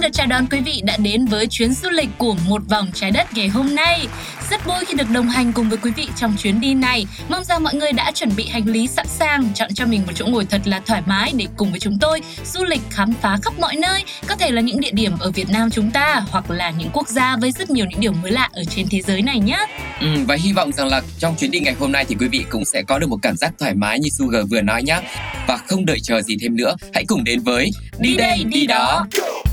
xin được chào đón quý vị đã đến với chuyến du lịch của một vòng trái đất ngày hôm nay. Rất vui khi được đồng hành cùng với quý vị trong chuyến đi này. Mong rằng mọi người đã chuẩn bị hành lý sẵn sàng, chọn cho mình một chỗ ngồi thật là thoải mái để cùng với chúng tôi du lịch khám phá khắp mọi nơi. Có thể là những địa điểm ở Việt Nam chúng ta hoặc là những quốc gia với rất nhiều những điều mới lạ ở trên thế giới này nhé. Ừ, và hy vọng rằng là trong chuyến đi ngày hôm nay thì quý vị cũng sẽ có được một cảm giác thoải mái như Sugar vừa nói nhé. Và không đợi chờ gì thêm nữa, hãy cùng đến với Đi đây, đi đó. đó.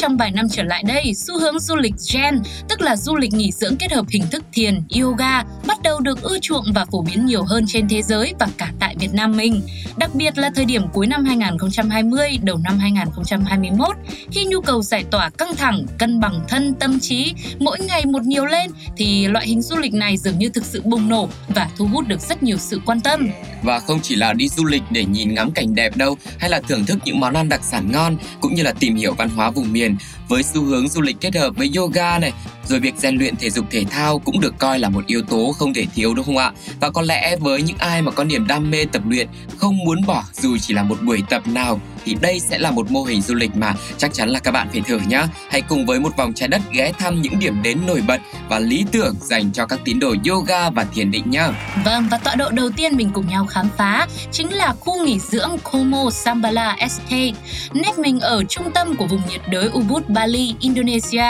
Trong vài năm trở lại đây, xu hướng du lịch Gen, tức là du lịch nghỉ dưỡng kết hợp hình thức thiền, yoga, bắt đầu được ưa chuộng và phổ biến nhiều hơn trên thế giới và cả tại Việt Nam mình. Đặc biệt là thời điểm cuối năm 2020, đầu năm 2021, khi nhu cầu giải tỏa căng thẳng, cân bằng thân, tâm trí mỗi ngày một nhiều lên, thì loại hình du lịch này dường như thực sự bùng nổ và thu hút được rất nhiều sự quan tâm. Và không chỉ là đi du lịch để nhìn ngắm cảnh đẹp đâu, hay là thưởng thức những món ăn đặc sản ngon, cũng như là tìm hiểu văn hóa vùng miền với xu hướng du lịch kết hợp với yoga này, rồi việc rèn luyện thể dục thể thao cũng được coi là một yếu tố không thể thiếu đúng không ạ? Và có lẽ với những ai mà có niềm đam mê tập luyện, không muốn bỏ dù chỉ là một buổi tập nào thì đây sẽ là một mô hình du lịch mà chắc chắn là các bạn phải thử nhé. Hãy cùng với một vòng trái đất ghé thăm những điểm đến nổi bật và lý tưởng dành cho các tín đồ yoga và thiền định nhé. Vâng, và tọa độ đầu tiên mình cùng nhau khám phá chính là khu nghỉ dưỡng Como Sambala Estate. Nét mình ở trung tâm của vùng nhiệt đới Ubud, Bali, Indonesia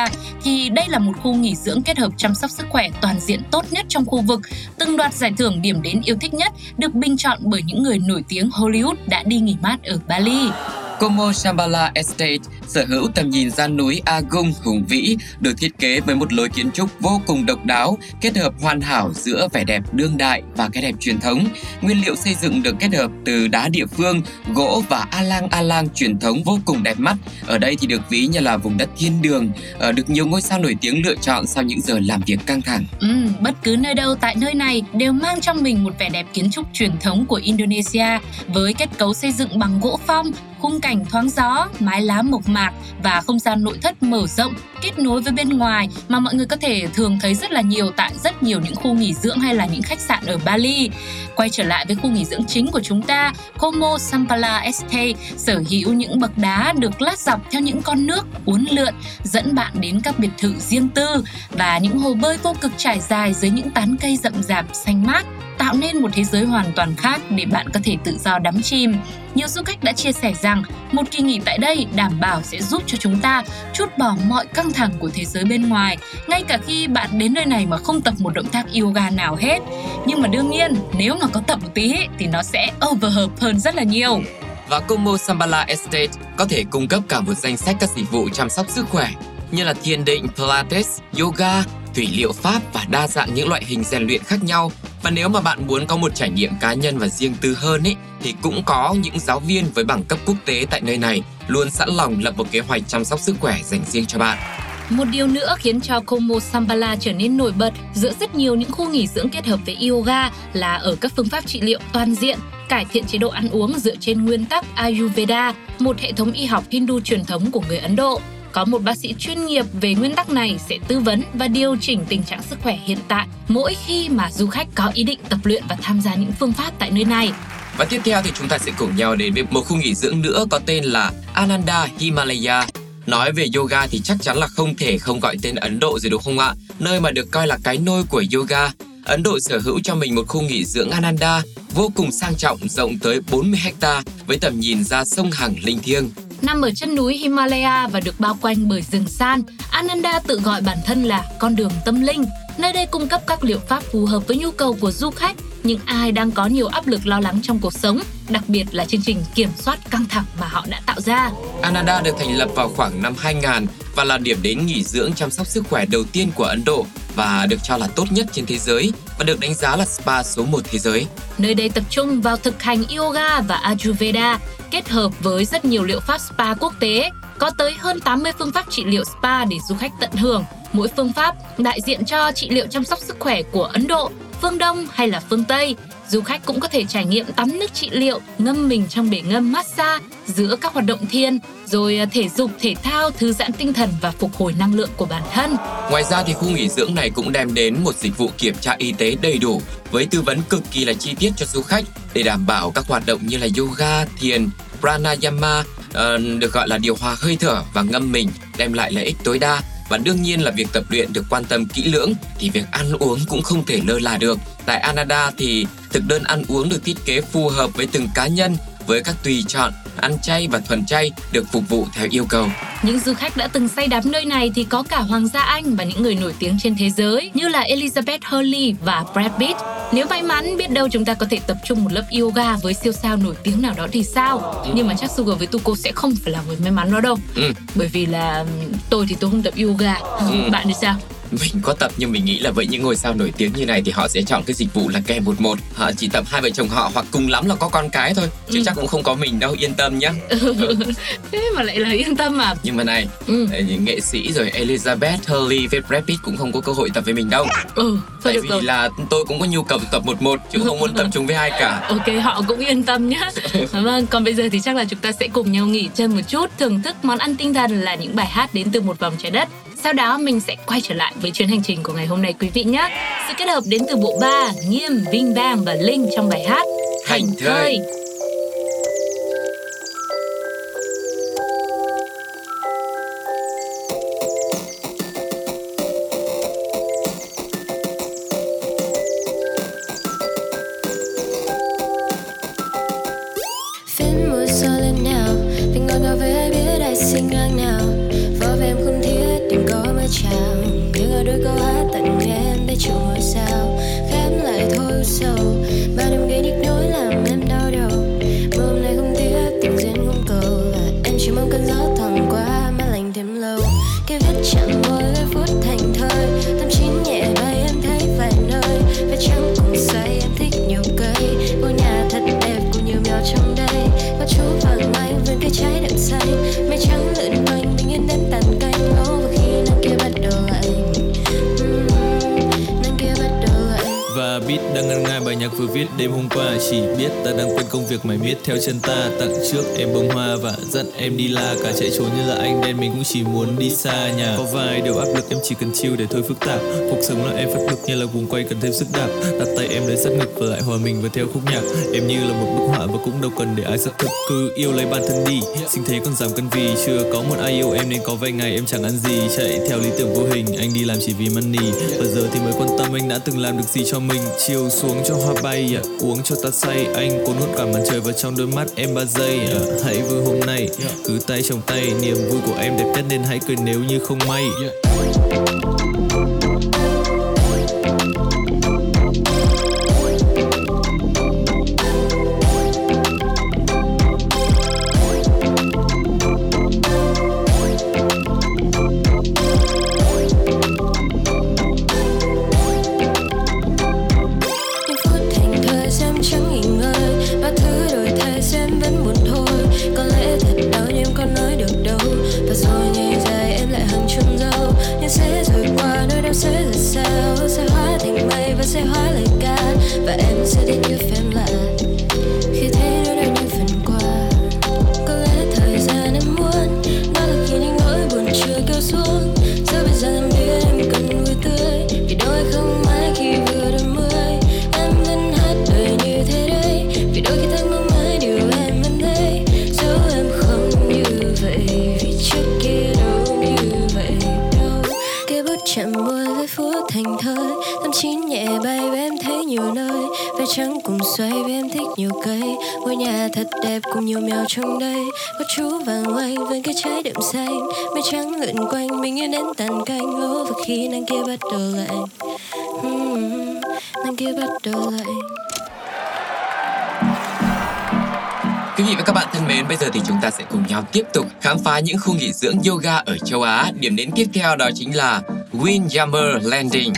thì đây là một khu nghỉ dưỡng kết hợp chăm sóc sức khỏe toàn diện tốt nhất trong khu vực, từng đoạt giải thưởng điểm đến yêu thích nhất, được bình chọn bởi những người nổi tiếng Hollywood đã đi nghỉ mát ở Bali. Como Shambhala Estate sở hữu tầm nhìn ra núi Agung hùng vĩ, được thiết kế với một lối kiến trúc vô cùng độc đáo, kết hợp hoàn hảo giữa vẻ đẹp đương đại và cái đẹp truyền thống. Nguyên liệu xây dựng được kết hợp từ đá địa phương, gỗ và alang alang truyền thống vô cùng đẹp mắt. Ở đây thì được ví như là vùng đất thiên đường, ờ, được nhiều ngôi sao nổi tiếng lựa chọn sau những giờ làm việc căng thẳng. Ừ, bất cứ nơi đâu tại nơi này đều mang trong mình một vẻ đẹp kiến trúc truyền thống của Indonesia với kết cấu xây dựng bằng gỗ phong, khung cảnh thoáng gió, mái lá mộc mạc và không gian nội thất mở rộng kết nối với bên ngoài mà mọi người có thể thường thấy rất là nhiều tại rất nhiều những khu nghỉ dưỡng hay là những khách sạn ở Bali. Quay trở lại với khu nghỉ dưỡng chính của chúng ta, Como Sampala Estate sở hữu những bậc đá được lát dọc theo những con nước uốn lượn dẫn bạn đến các biệt thự riêng tư và những hồ bơi vô cực trải dài dưới những tán cây rậm rạp xanh mát tạo nên một thế giới hoàn toàn khác để bạn có thể tự do đắm chìm. Nhiều du khách đã chia sẻ rằng một kỳ nghỉ tại đây đảm bảo sẽ giúp cho chúng ta chút bỏ mọi căng thẳng của thế giới bên ngoài, ngay cả khi bạn đến nơi này mà không tập một động tác yoga nào hết. Nhưng mà đương nhiên, nếu mà có tập một tí thì nó sẽ overhợp hơn rất là nhiều. Và Como Sambala Estate có thể cung cấp cả một danh sách các dịch vụ chăm sóc sức khỏe như là thiền định, pilates, yoga, thủy liệu pháp và đa dạng những loại hình rèn luyện khác nhau. Và nếu mà bạn muốn có một trải nghiệm cá nhân và riêng tư hơn ấy thì cũng có những giáo viên với bằng cấp quốc tế tại nơi này luôn sẵn lòng lập một kế hoạch chăm sóc sức khỏe dành riêng cho bạn. Một điều nữa khiến cho Como Sambala trở nên nổi bật giữa rất nhiều những khu nghỉ dưỡng kết hợp với yoga là ở các phương pháp trị liệu toàn diện, cải thiện chế độ ăn uống dựa trên nguyên tắc Ayurveda, một hệ thống y học Hindu truyền thống của người Ấn Độ. Có một bác sĩ chuyên nghiệp về nguyên tắc này sẽ tư vấn và điều chỉnh tình trạng sức khỏe hiện tại, mỗi khi mà du khách có ý định tập luyện và tham gia những phương pháp tại nơi này. Và tiếp theo thì chúng ta sẽ cùng nhau đến với một khu nghỉ dưỡng nữa có tên là Ananda Himalaya. Nói về yoga thì chắc chắn là không thể không gọi tên Ấn Độ rồi đúng không ạ? Nơi mà được coi là cái nôi của yoga. Ấn Độ sở hữu cho mình một khu nghỉ dưỡng Ananda vô cùng sang trọng, rộng tới 40 hecta với tầm nhìn ra sông Hằng linh thiêng. Nằm ở chân núi Himalaya và được bao quanh bởi rừng san, Ananda tự gọi bản thân là con đường tâm linh. Nơi đây cung cấp các liệu pháp phù hợp với nhu cầu của du khách, những ai đang có nhiều áp lực lo lắng trong cuộc sống, đặc biệt là chương trình kiểm soát căng thẳng mà họ đã tạo ra. Ananda được thành lập vào khoảng năm 2000 và là điểm đến nghỉ dưỡng chăm sóc sức khỏe đầu tiên của Ấn Độ và được cho là tốt nhất trên thế giới và được đánh giá là spa số 1 thế giới. Nơi đây tập trung vào thực hành yoga và Ayurveda, kết hợp với rất nhiều liệu pháp spa quốc tế. Có tới hơn 80 phương pháp trị liệu spa để du khách tận hưởng. Mỗi phương pháp đại diện cho trị liệu chăm sóc sức khỏe của Ấn Độ, phương Đông hay là phương Tây. Du khách cũng có thể trải nghiệm tắm nước trị liệu, ngâm mình trong bể ngâm massage giữa các hoạt động thiền, rồi à, thể dục, thể thao, thư giãn tinh thần và phục hồi năng lượng của bản thân. Ngoài ra thì khu nghỉ dưỡng này cũng đem đến một dịch vụ kiểm tra y tế đầy đủ với tư vấn cực kỳ là chi tiết cho du khách để đảm bảo các hoạt động như là yoga, thiền, pranayama ờ, được gọi là điều hòa hơi thở và ngâm mình đem lại lợi ích tối đa và đương nhiên là việc tập luyện được quan tâm kỹ lưỡng thì việc ăn uống cũng không thể lơ là được. Tại Anada thì thực đơn ăn uống được thiết kế phù hợp với từng cá nhân với các tùy chọn ăn chay và thuần chay được phục vụ theo yêu cầu. Những du khách đã từng say đắm nơi này thì có cả Hoàng gia Anh và những người nổi tiếng trên thế giới như là Elizabeth Hurley và Brad Pitt. Nếu may mắn, biết đâu chúng ta có thể tập trung một lớp yoga với siêu sao nổi tiếng nào đó thì sao? Nhưng mà chắc Sugar với Tuko sẽ không phải là người may mắn đó đâu. Ừ. Bởi vì là tôi thì tôi không tập yoga. Ừ. Bạn thì sao? Mình có tập nhưng mình nghĩ là với những ngôi sao nổi tiếng như này thì họ sẽ chọn cái dịch vụ là kèm một một. Họ chỉ tập hai vợ chồng họ hoặc cùng lắm là có con cái thôi. Chứ Ừ. chắc cũng không có mình đâu, yên tâm nhé. Thế mà lại là yên tâm à? Nhưng mà này, Ừ. những nghệ sĩ rồi Elizabeth Hurley với Brad Pitt cũng không có cơ hội tập với mình đâu. Ừ, Tại vì rồi. là tôi cũng có nhu cầu tập một một chứ không muốn tập trung với ai cả. Ok, họ cũng yên tâm nhá. Vâng, còn bây giờ thì chắc là chúng ta sẽ cùng nhau nghỉ chân một chút, thưởng thức món ăn tinh thần là những bài hát đến từ một vòng trái đất. Sau đó mình sẽ quay trở lại với chuyến hành trình của ngày hôm nay quý vị nhé. Sự kết hợp đến từ bộ ba Nghiêm, Vinh Bang và Linh trong bài hát Hành thơi. thơi. Viết đêm hôm qua Chỉ biết ta đang quên công việc mày biết theo chân ta Tặng trước em bông hoa và dặn em đi la Cả chạy trốn như là anh đen mình cũng chỉ muốn đi xa nhà. Có vài điều áp lực em chỉ cần chiêu để thôi phức tạp. Cuộc sống là em phát lực như là vùng quay cần thêm sức đạp. Đặt tay em lấy sát ngực và lại hòa mình và theo khúc nhạc. Em như là một bức họa và cũng đâu cần để ai xác thực Cứ yêu lấy bản thân đi Sinh thế còn giảm cân vì. Chưa có một ai yêu em Nên có vài ngày em chẳng ăn gì. Chạy theo lý tưởng vô hình, anh đi làm chỉ vì money. Và giờ thì mới quan tâm anh đã từng làm được gì cho mình. Chiều xuống cho hoa bay à, Uống cho ta say Anh cuốn hút cả màn trời vào trong đôi mắt em ba giây à, Hãy vui hôm nay. Cứ tay trong tay Niềm vui của em đẹp nhất nên hãy cười nếu như không may đẹp cùng nhiều mèo trong đây. Có chú vàng oanh với cái trái đậm xanh. Mây trắng lượn quanh mình như đến tàn canh lố và khi nắng kia bắt đầu lạnh hmm, nắng kia bắt đầu lạnh Quý vị và các bạn thân mến, bây giờ thì chúng ta sẽ cùng nhau tiếp tục khám phá những khu nghỉ dưỡng yoga ở châu Á. Điểm đến tiếp theo đó chính là Windjammer Landing.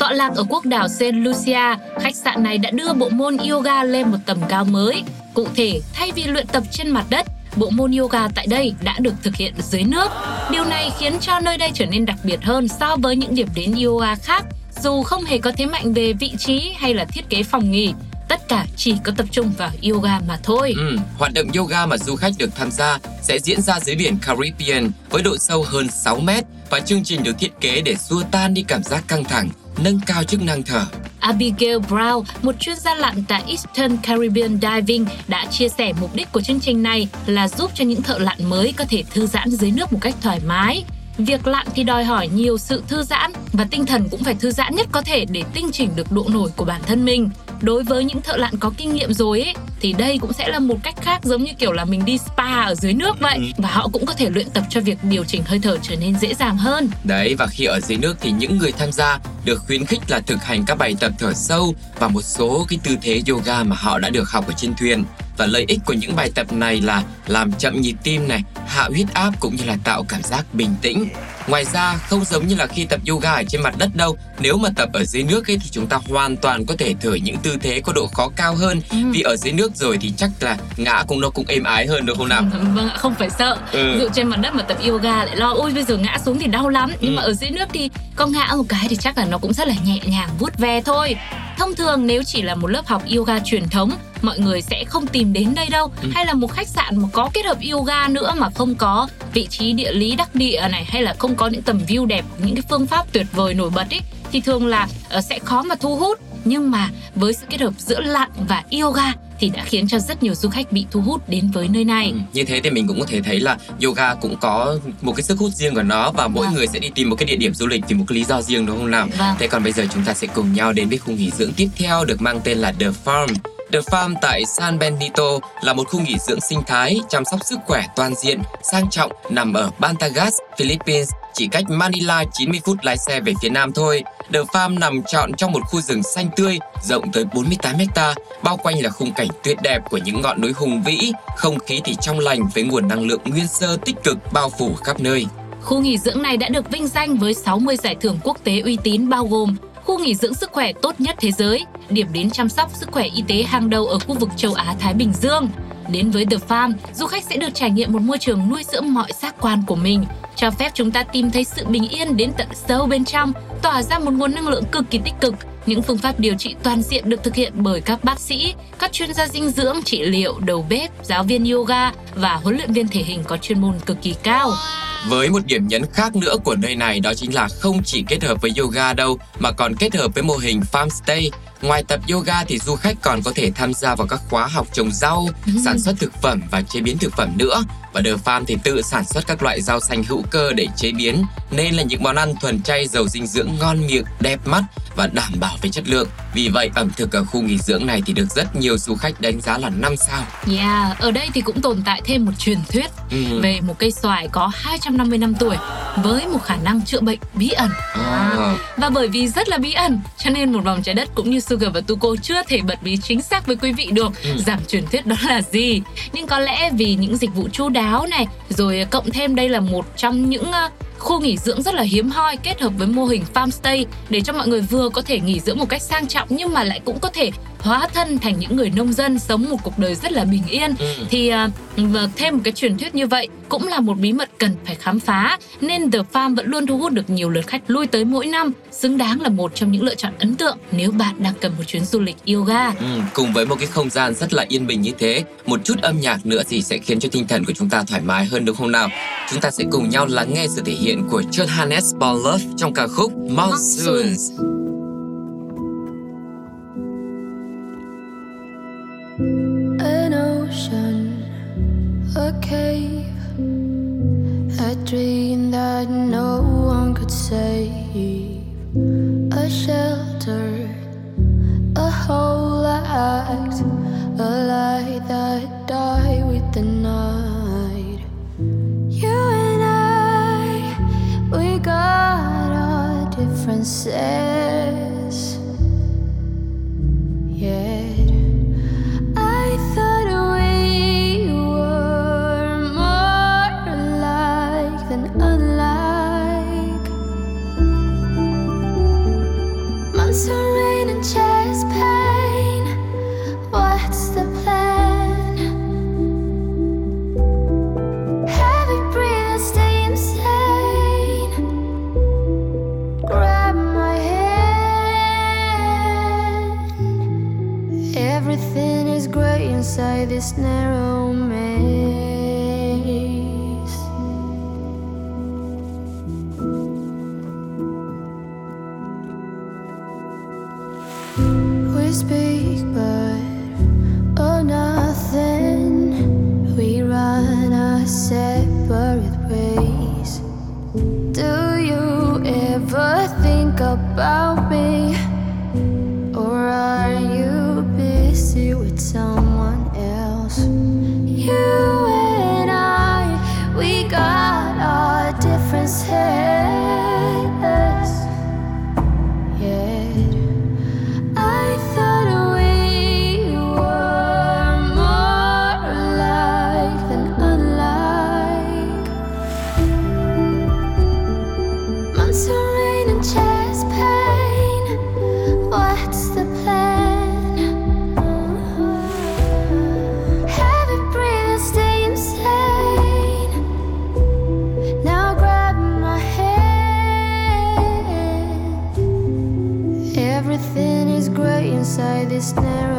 Tọa lạc ở quốc đảo Saint Lucia, khách sạn này đã đưa bộ môn yoga lên một tầm cao mới. Cụ thể, thay vì luyện tập trên mặt đất, bộ môn yoga tại đây đã được thực hiện dưới nước. Điều này khiến cho nơi đây trở nên đặc biệt hơn so với những điểm đến yoga khác, dù không hề có thế mạnh về vị trí hay là thiết kế phòng nghỉ tất cả chỉ có tập trung vào yoga mà thôi. Ừ, hoạt động yoga mà du khách được tham gia sẽ diễn ra dưới biển Caribbean với độ sâu hơn 6 mét và chương trình được thiết kế để xua tan đi cảm giác căng thẳng, nâng cao chức năng thở. Abigail Brown, một chuyên gia lặn tại Eastern Caribbean Diving, đã chia sẻ mục đích của chương trình này là giúp cho những thợ lặn mới có thể thư giãn dưới nước một cách thoải mái. Việc lặn thì đòi hỏi nhiều sự thư giãn và tinh thần cũng phải thư giãn nhất có thể để tinh chỉnh được độ nổi của bản thân mình đối với những thợ lặn có kinh nghiệm rồi ấy thì đây cũng sẽ là một cách khác giống như kiểu là mình đi spa ở dưới nước vậy ừ. và họ cũng có thể luyện tập cho việc điều chỉnh hơi thở trở nên dễ dàng hơn. Đấy và khi ở dưới nước thì những người tham gia được khuyến khích là thực hành các bài tập thở sâu và một số cái tư thế yoga mà họ đã được học ở trên thuyền và lợi ích của những bài tập này là làm chậm nhịp tim này, hạ huyết áp cũng như là tạo cảm giác bình tĩnh. Ngoài ra, không giống như là khi tập yoga ở trên mặt đất đâu, nếu mà tập ở dưới nước ấy thì chúng ta hoàn toàn có thể thử những tư thế có độ khó cao hơn. Ừ. Vì ở dưới nước rồi thì chắc là ngã cũng nó cũng êm ái hơn được không nào? Vâng ạ, không phải sợ. Ừ. Dụ trên mặt đất mà tập yoga lại lo ôi bây giờ ngã xuống thì đau lắm. Nhưng ừ. mà ở dưới nước thì có ngã một cái thì chắc là nó cũng rất là nhẹ nhàng vuốt ve thôi. Thông thường nếu chỉ là một lớp học yoga truyền thống mọi người sẽ không tìm đến đây đâu ừ. hay là một khách sạn mà có kết hợp yoga nữa mà không có vị trí địa lý đắc địa này hay là không có những tầm view đẹp những cái phương pháp tuyệt vời nổi bật ấy thì thường là uh, sẽ khó mà thu hút nhưng mà với sự kết hợp giữa lặn và yoga thì đã khiến cho rất nhiều du khách bị thu hút đến với nơi này. Ừ, như thế thì mình cũng có thể thấy là yoga cũng có một cái sức hút riêng của nó và mỗi vâng. người sẽ đi tìm một cái địa điểm du lịch vì một cái lý do riêng đúng không nào? Vâng. Thế còn bây giờ chúng ta sẽ cùng nhau đến với khu nghỉ dưỡng tiếp theo được mang tên là The Farm. The Farm tại San Benito là một khu nghỉ dưỡng sinh thái chăm sóc sức khỏe toàn diện, sang trọng nằm ở Bantagas, Philippines, chỉ cách Manila 90 phút lái xe về phía nam thôi. The Farm nằm trọn trong một khu rừng xanh tươi, rộng tới 48 hecta, bao quanh là khung cảnh tuyệt đẹp của những ngọn núi hùng vĩ, không khí thì trong lành với nguồn năng lượng nguyên sơ tích cực bao phủ khắp nơi. Khu nghỉ dưỡng này đã được vinh danh với 60 giải thưởng quốc tế uy tín bao gồm khu nghỉ dưỡng sức khỏe tốt nhất thế giới, điểm đến chăm sóc sức khỏe y tế hàng đầu ở khu vực châu Á Thái Bình Dương. Đến với The Farm, du khách sẽ được trải nghiệm một môi trường nuôi dưỡng mọi giác quan của mình, cho phép chúng ta tìm thấy sự bình yên đến tận sâu bên trong, tỏa ra một nguồn năng lượng cực kỳ tích cực. Những phương pháp điều trị toàn diện được thực hiện bởi các bác sĩ, các chuyên gia dinh dưỡng, trị liệu, đầu bếp, giáo viên yoga và huấn luyện viên thể hình có chuyên môn cực kỳ cao. Với một điểm nhấn khác nữa của nơi này đó chính là không chỉ kết hợp với yoga đâu mà còn kết hợp với mô hình farm stay. Ngoài tập yoga thì du khách còn có thể tham gia vào các khóa học trồng rau, ừ. sản xuất thực phẩm và chế biến thực phẩm nữa. Và The Farm thì tự sản xuất các loại rau xanh hữu cơ để chế biến, nên là những món ăn thuần chay giàu dinh dưỡng ngon miệng, đẹp mắt và đảm bảo về chất lượng. Vì vậy, ẩm thực ở khu nghỉ dưỡng này thì được rất nhiều du khách đánh giá là 5 sao. Yeah, ở đây thì cũng tồn tại thêm một truyền thuyết ừ. về một cây xoài có 250 năm tuổi với một khả năng chữa bệnh bí ẩn. À. Và bởi vì rất là bí ẩn, cho nên một vòng trái đất cũng như Sugar và Tuko chưa thể bật mí chính xác với quý vị được ừ. rằng truyền thuyết đó là gì. Nhưng có lẽ vì những dịch vụ chu đáo này, rồi cộng thêm đây là một trong những uh, khu nghỉ dưỡng rất là hiếm hoi, kết hợp với mô hình farmstay để cho mọi người vừa có thể nghỉ dưỡng một cách sang trọng nhưng mà lại cũng có thể hóa thân thành những người nông dân sống một cuộc đời rất là bình yên ừ. thì uh, thêm một cái truyền thuyết như vậy cũng là một bí mật cần phải khám phá nên The Farm vẫn luôn thu hút được nhiều lượt khách lui tới mỗi năm xứng đáng là một trong những lựa chọn ấn tượng nếu bạn đang cần một chuyến du lịch yoga ừ, cùng với một cái không gian rất là yên bình như thế một chút âm nhạc nữa thì sẽ khiến cho tinh thần của chúng ta thoải mái hơn đúng không nào chúng ta sẽ cùng nhau lắng nghe sự thể hiện của Johannes Paul trong ca khúc Monsoons. An that no one could save, a shelter a whole act, a light that died with the night. You and I, we got our differences. Separate ways. snare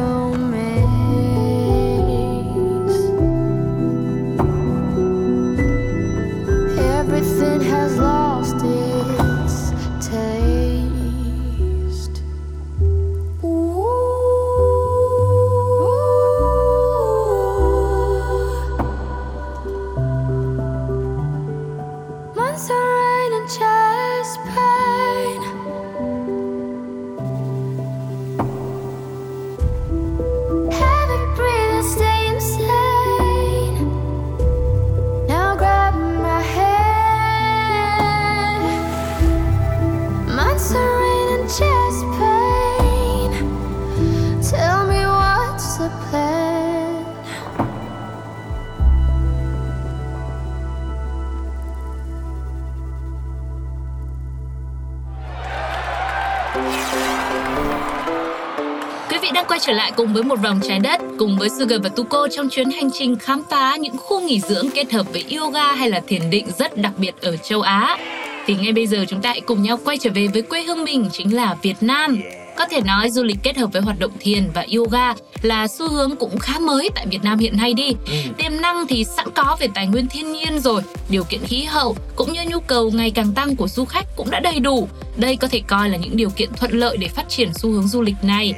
trở lại cùng với một vòng trái đất cùng với Sugar và Tuko trong chuyến hành trình khám phá những khu nghỉ dưỡng kết hợp với yoga hay là thiền định rất đặc biệt ở châu Á. Thì ngay bây giờ chúng ta hãy cùng nhau quay trở về với quê hương mình chính là Việt Nam. Có thể nói du lịch kết hợp với hoạt động thiền và yoga là xu hướng cũng khá mới tại Việt Nam hiện nay đi. Tiềm năng thì sẵn có về tài nguyên thiên nhiên rồi, điều kiện khí hậu cũng như nhu cầu ngày càng tăng của du khách cũng đã đầy đủ. Đây có thể coi là những điều kiện thuận lợi để phát triển xu hướng du lịch này.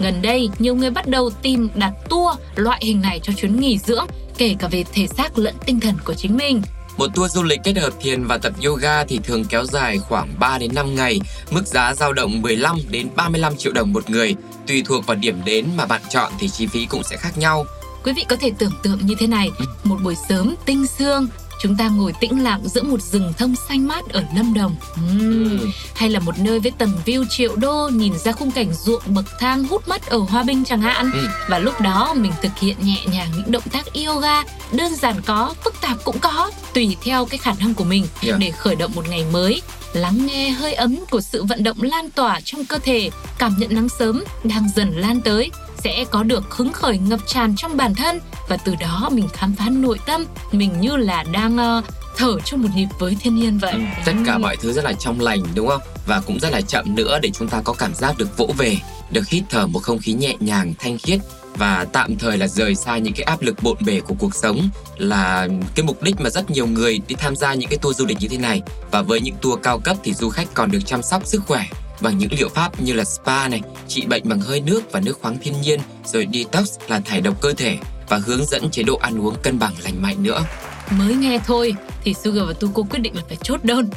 Gần đây, nhiều người bắt đầu tìm đặt tour loại hình này cho chuyến nghỉ dưỡng, kể cả về thể xác lẫn tinh thần của chính mình. Một tour du lịch kết hợp thiền và tập yoga thì thường kéo dài khoảng 3 đến 5 ngày, mức giá dao động 15 đến 35 triệu đồng một người. Tùy thuộc vào điểm đến mà bạn chọn thì chi phí cũng sẽ khác nhau. Quý vị có thể tưởng tượng như thế này, một buổi sớm tinh sương, chúng ta ngồi tĩnh lặng giữa một rừng thông xanh mát ở Lâm Đồng. Ừm, Hay là một nơi với tầm view triệu đô nhìn ra khung cảnh ruộng bậc thang hút mắt ở Hòa Bình chẳng hạn. Ừ. Và lúc đó mình thực hiện nhẹ nhàng những động tác yoga, đơn giản có, phức tạp cũng có, tùy theo cái khả năng của mình Yeah. để khởi động một ngày mới. Lắng nghe hơi ấm của sự vận động lan tỏa trong cơ thể, cảm nhận nắng sớm đang dần lan tới sẽ có được hứng khởi ngập tràn trong bản thân và từ đó mình khám phá nội tâm mình như là đang uh, thở trong một nhịp với thiên nhiên vậy. Tất cả mọi thứ rất là trong lành đúng không? Và cũng rất là chậm nữa để chúng ta có cảm giác được vỗ về, được hít thở một không khí nhẹ nhàng, thanh khiết. Và tạm thời là rời xa những cái áp lực bộn bề của cuộc sống là cái mục đích mà rất nhiều người đi tham gia những cái tour du lịch như thế này. Và với những tour cao cấp thì du khách còn được chăm sóc sức khỏe bằng những liệu pháp như là spa này, trị bệnh bằng hơi nước và nước khoáng thiên nhiên, rồi detox là thải độc cơ thể và hướng dẫn chế độ ăn uống cân bằng lành mạnh nữa. mới nghe thôi thì Sugar và Tuko quyết định là phải chốt đơn.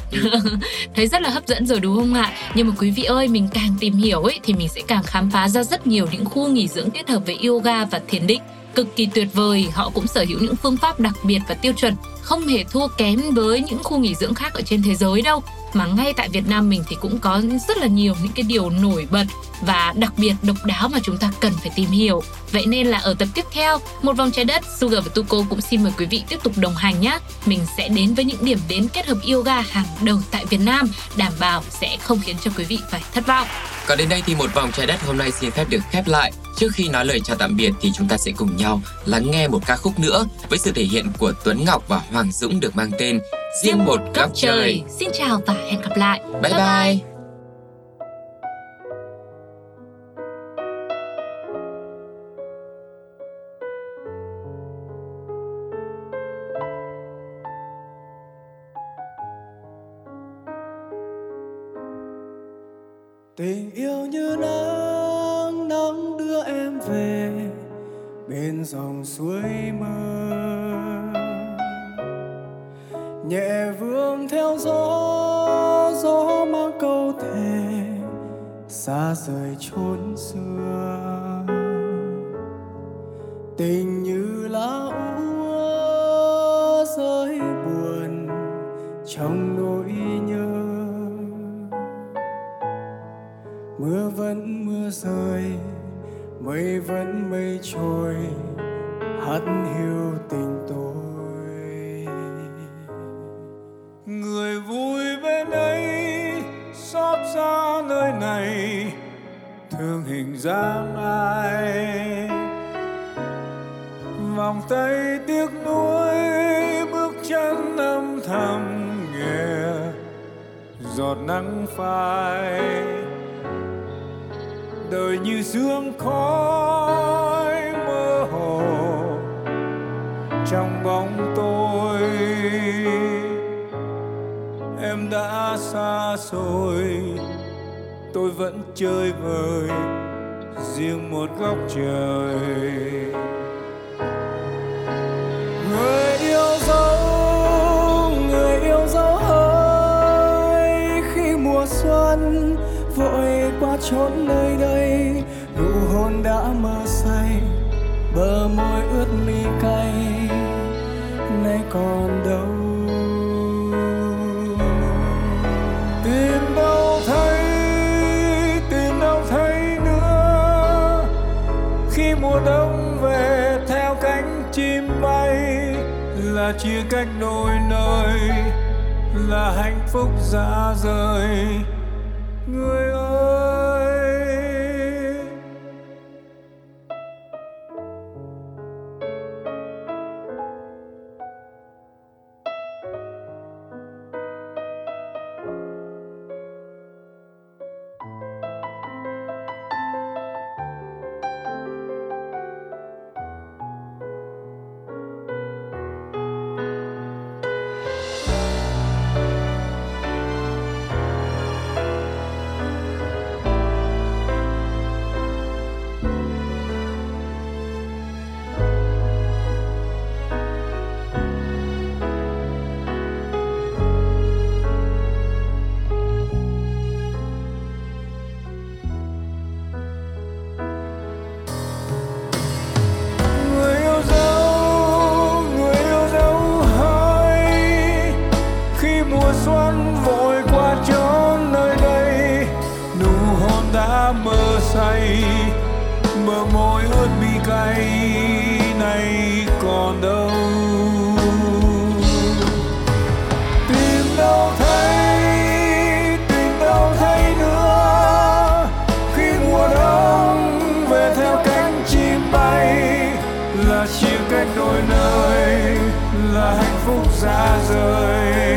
Thấy rất là hấp dẫn rồi đúng không ạ? Nhưng mà quý vị ơi, mình càng tìm hiểu ấy thì mình sẽ càng khám phá ra rất nhiều những khu nghỉ dưỡng kết hợp với yoga và thiền định cực kỳ tuyệt vời. Họ cũng sở hữu những phương pháp đặc biệt và tiêu chuẩn không hề thua kém với những khu nghỉ dưỡng khác ở trên thế giới đâu mà ngay tại Việt Nam mình thì cũng có rất là nhiều những cái điều nổi bật và đặc biệt độc đáo mà chúng ta cần phải tìm hiểu. Vậy nên là ở tập tiếp theo, một vòng trái đất, Sugar và Tuko cũng xin mời quý vị tiếp tục đồng hành nhé. Mình sẽ đến với những điểm đến kết hợp yoga hàng đầu tại Việt Nam, đảm bảo sẽ không khiến cho quý vị phải thất vọng. Còn đến đây thì một vòng trái đất hôm nay xin phép được khép lại. Trước khi nói lời chào tạm biệt thì chúng ta sẽ cùng nhau lắng nghe một ca khúc nữa với sự thể hiện của Tuấn Ngọc và Hoàng Dũng được mang tên Riêng một góc trời. Xin chào và hẹn gặp lại. Bye bye. bye. Tình yêu như nắng nắng đưa em về bên dòng suối mơ. Nhẹ vương theo gió gió mang câu thề, xa rời chốn xưa. Tình trôi hắt hiu tình tôi. Người vui bên ấy xót xa nơi này, thương hình dáng ai? Vòng tay tiếc nuối, bước chân âm thầm nghe, giọt nắng phai. Đời như sương khói trong bóng tôi. Em đã xa rồi, tôi vẫn chơi vơi riêng một góc trời. Người yêu dấu, người yêu dấu ơi, khi mùa xuân vội qua chốn nơi đây. Chia cách đôi nơi là hạnh phúc xa rời. Phúc xa rời.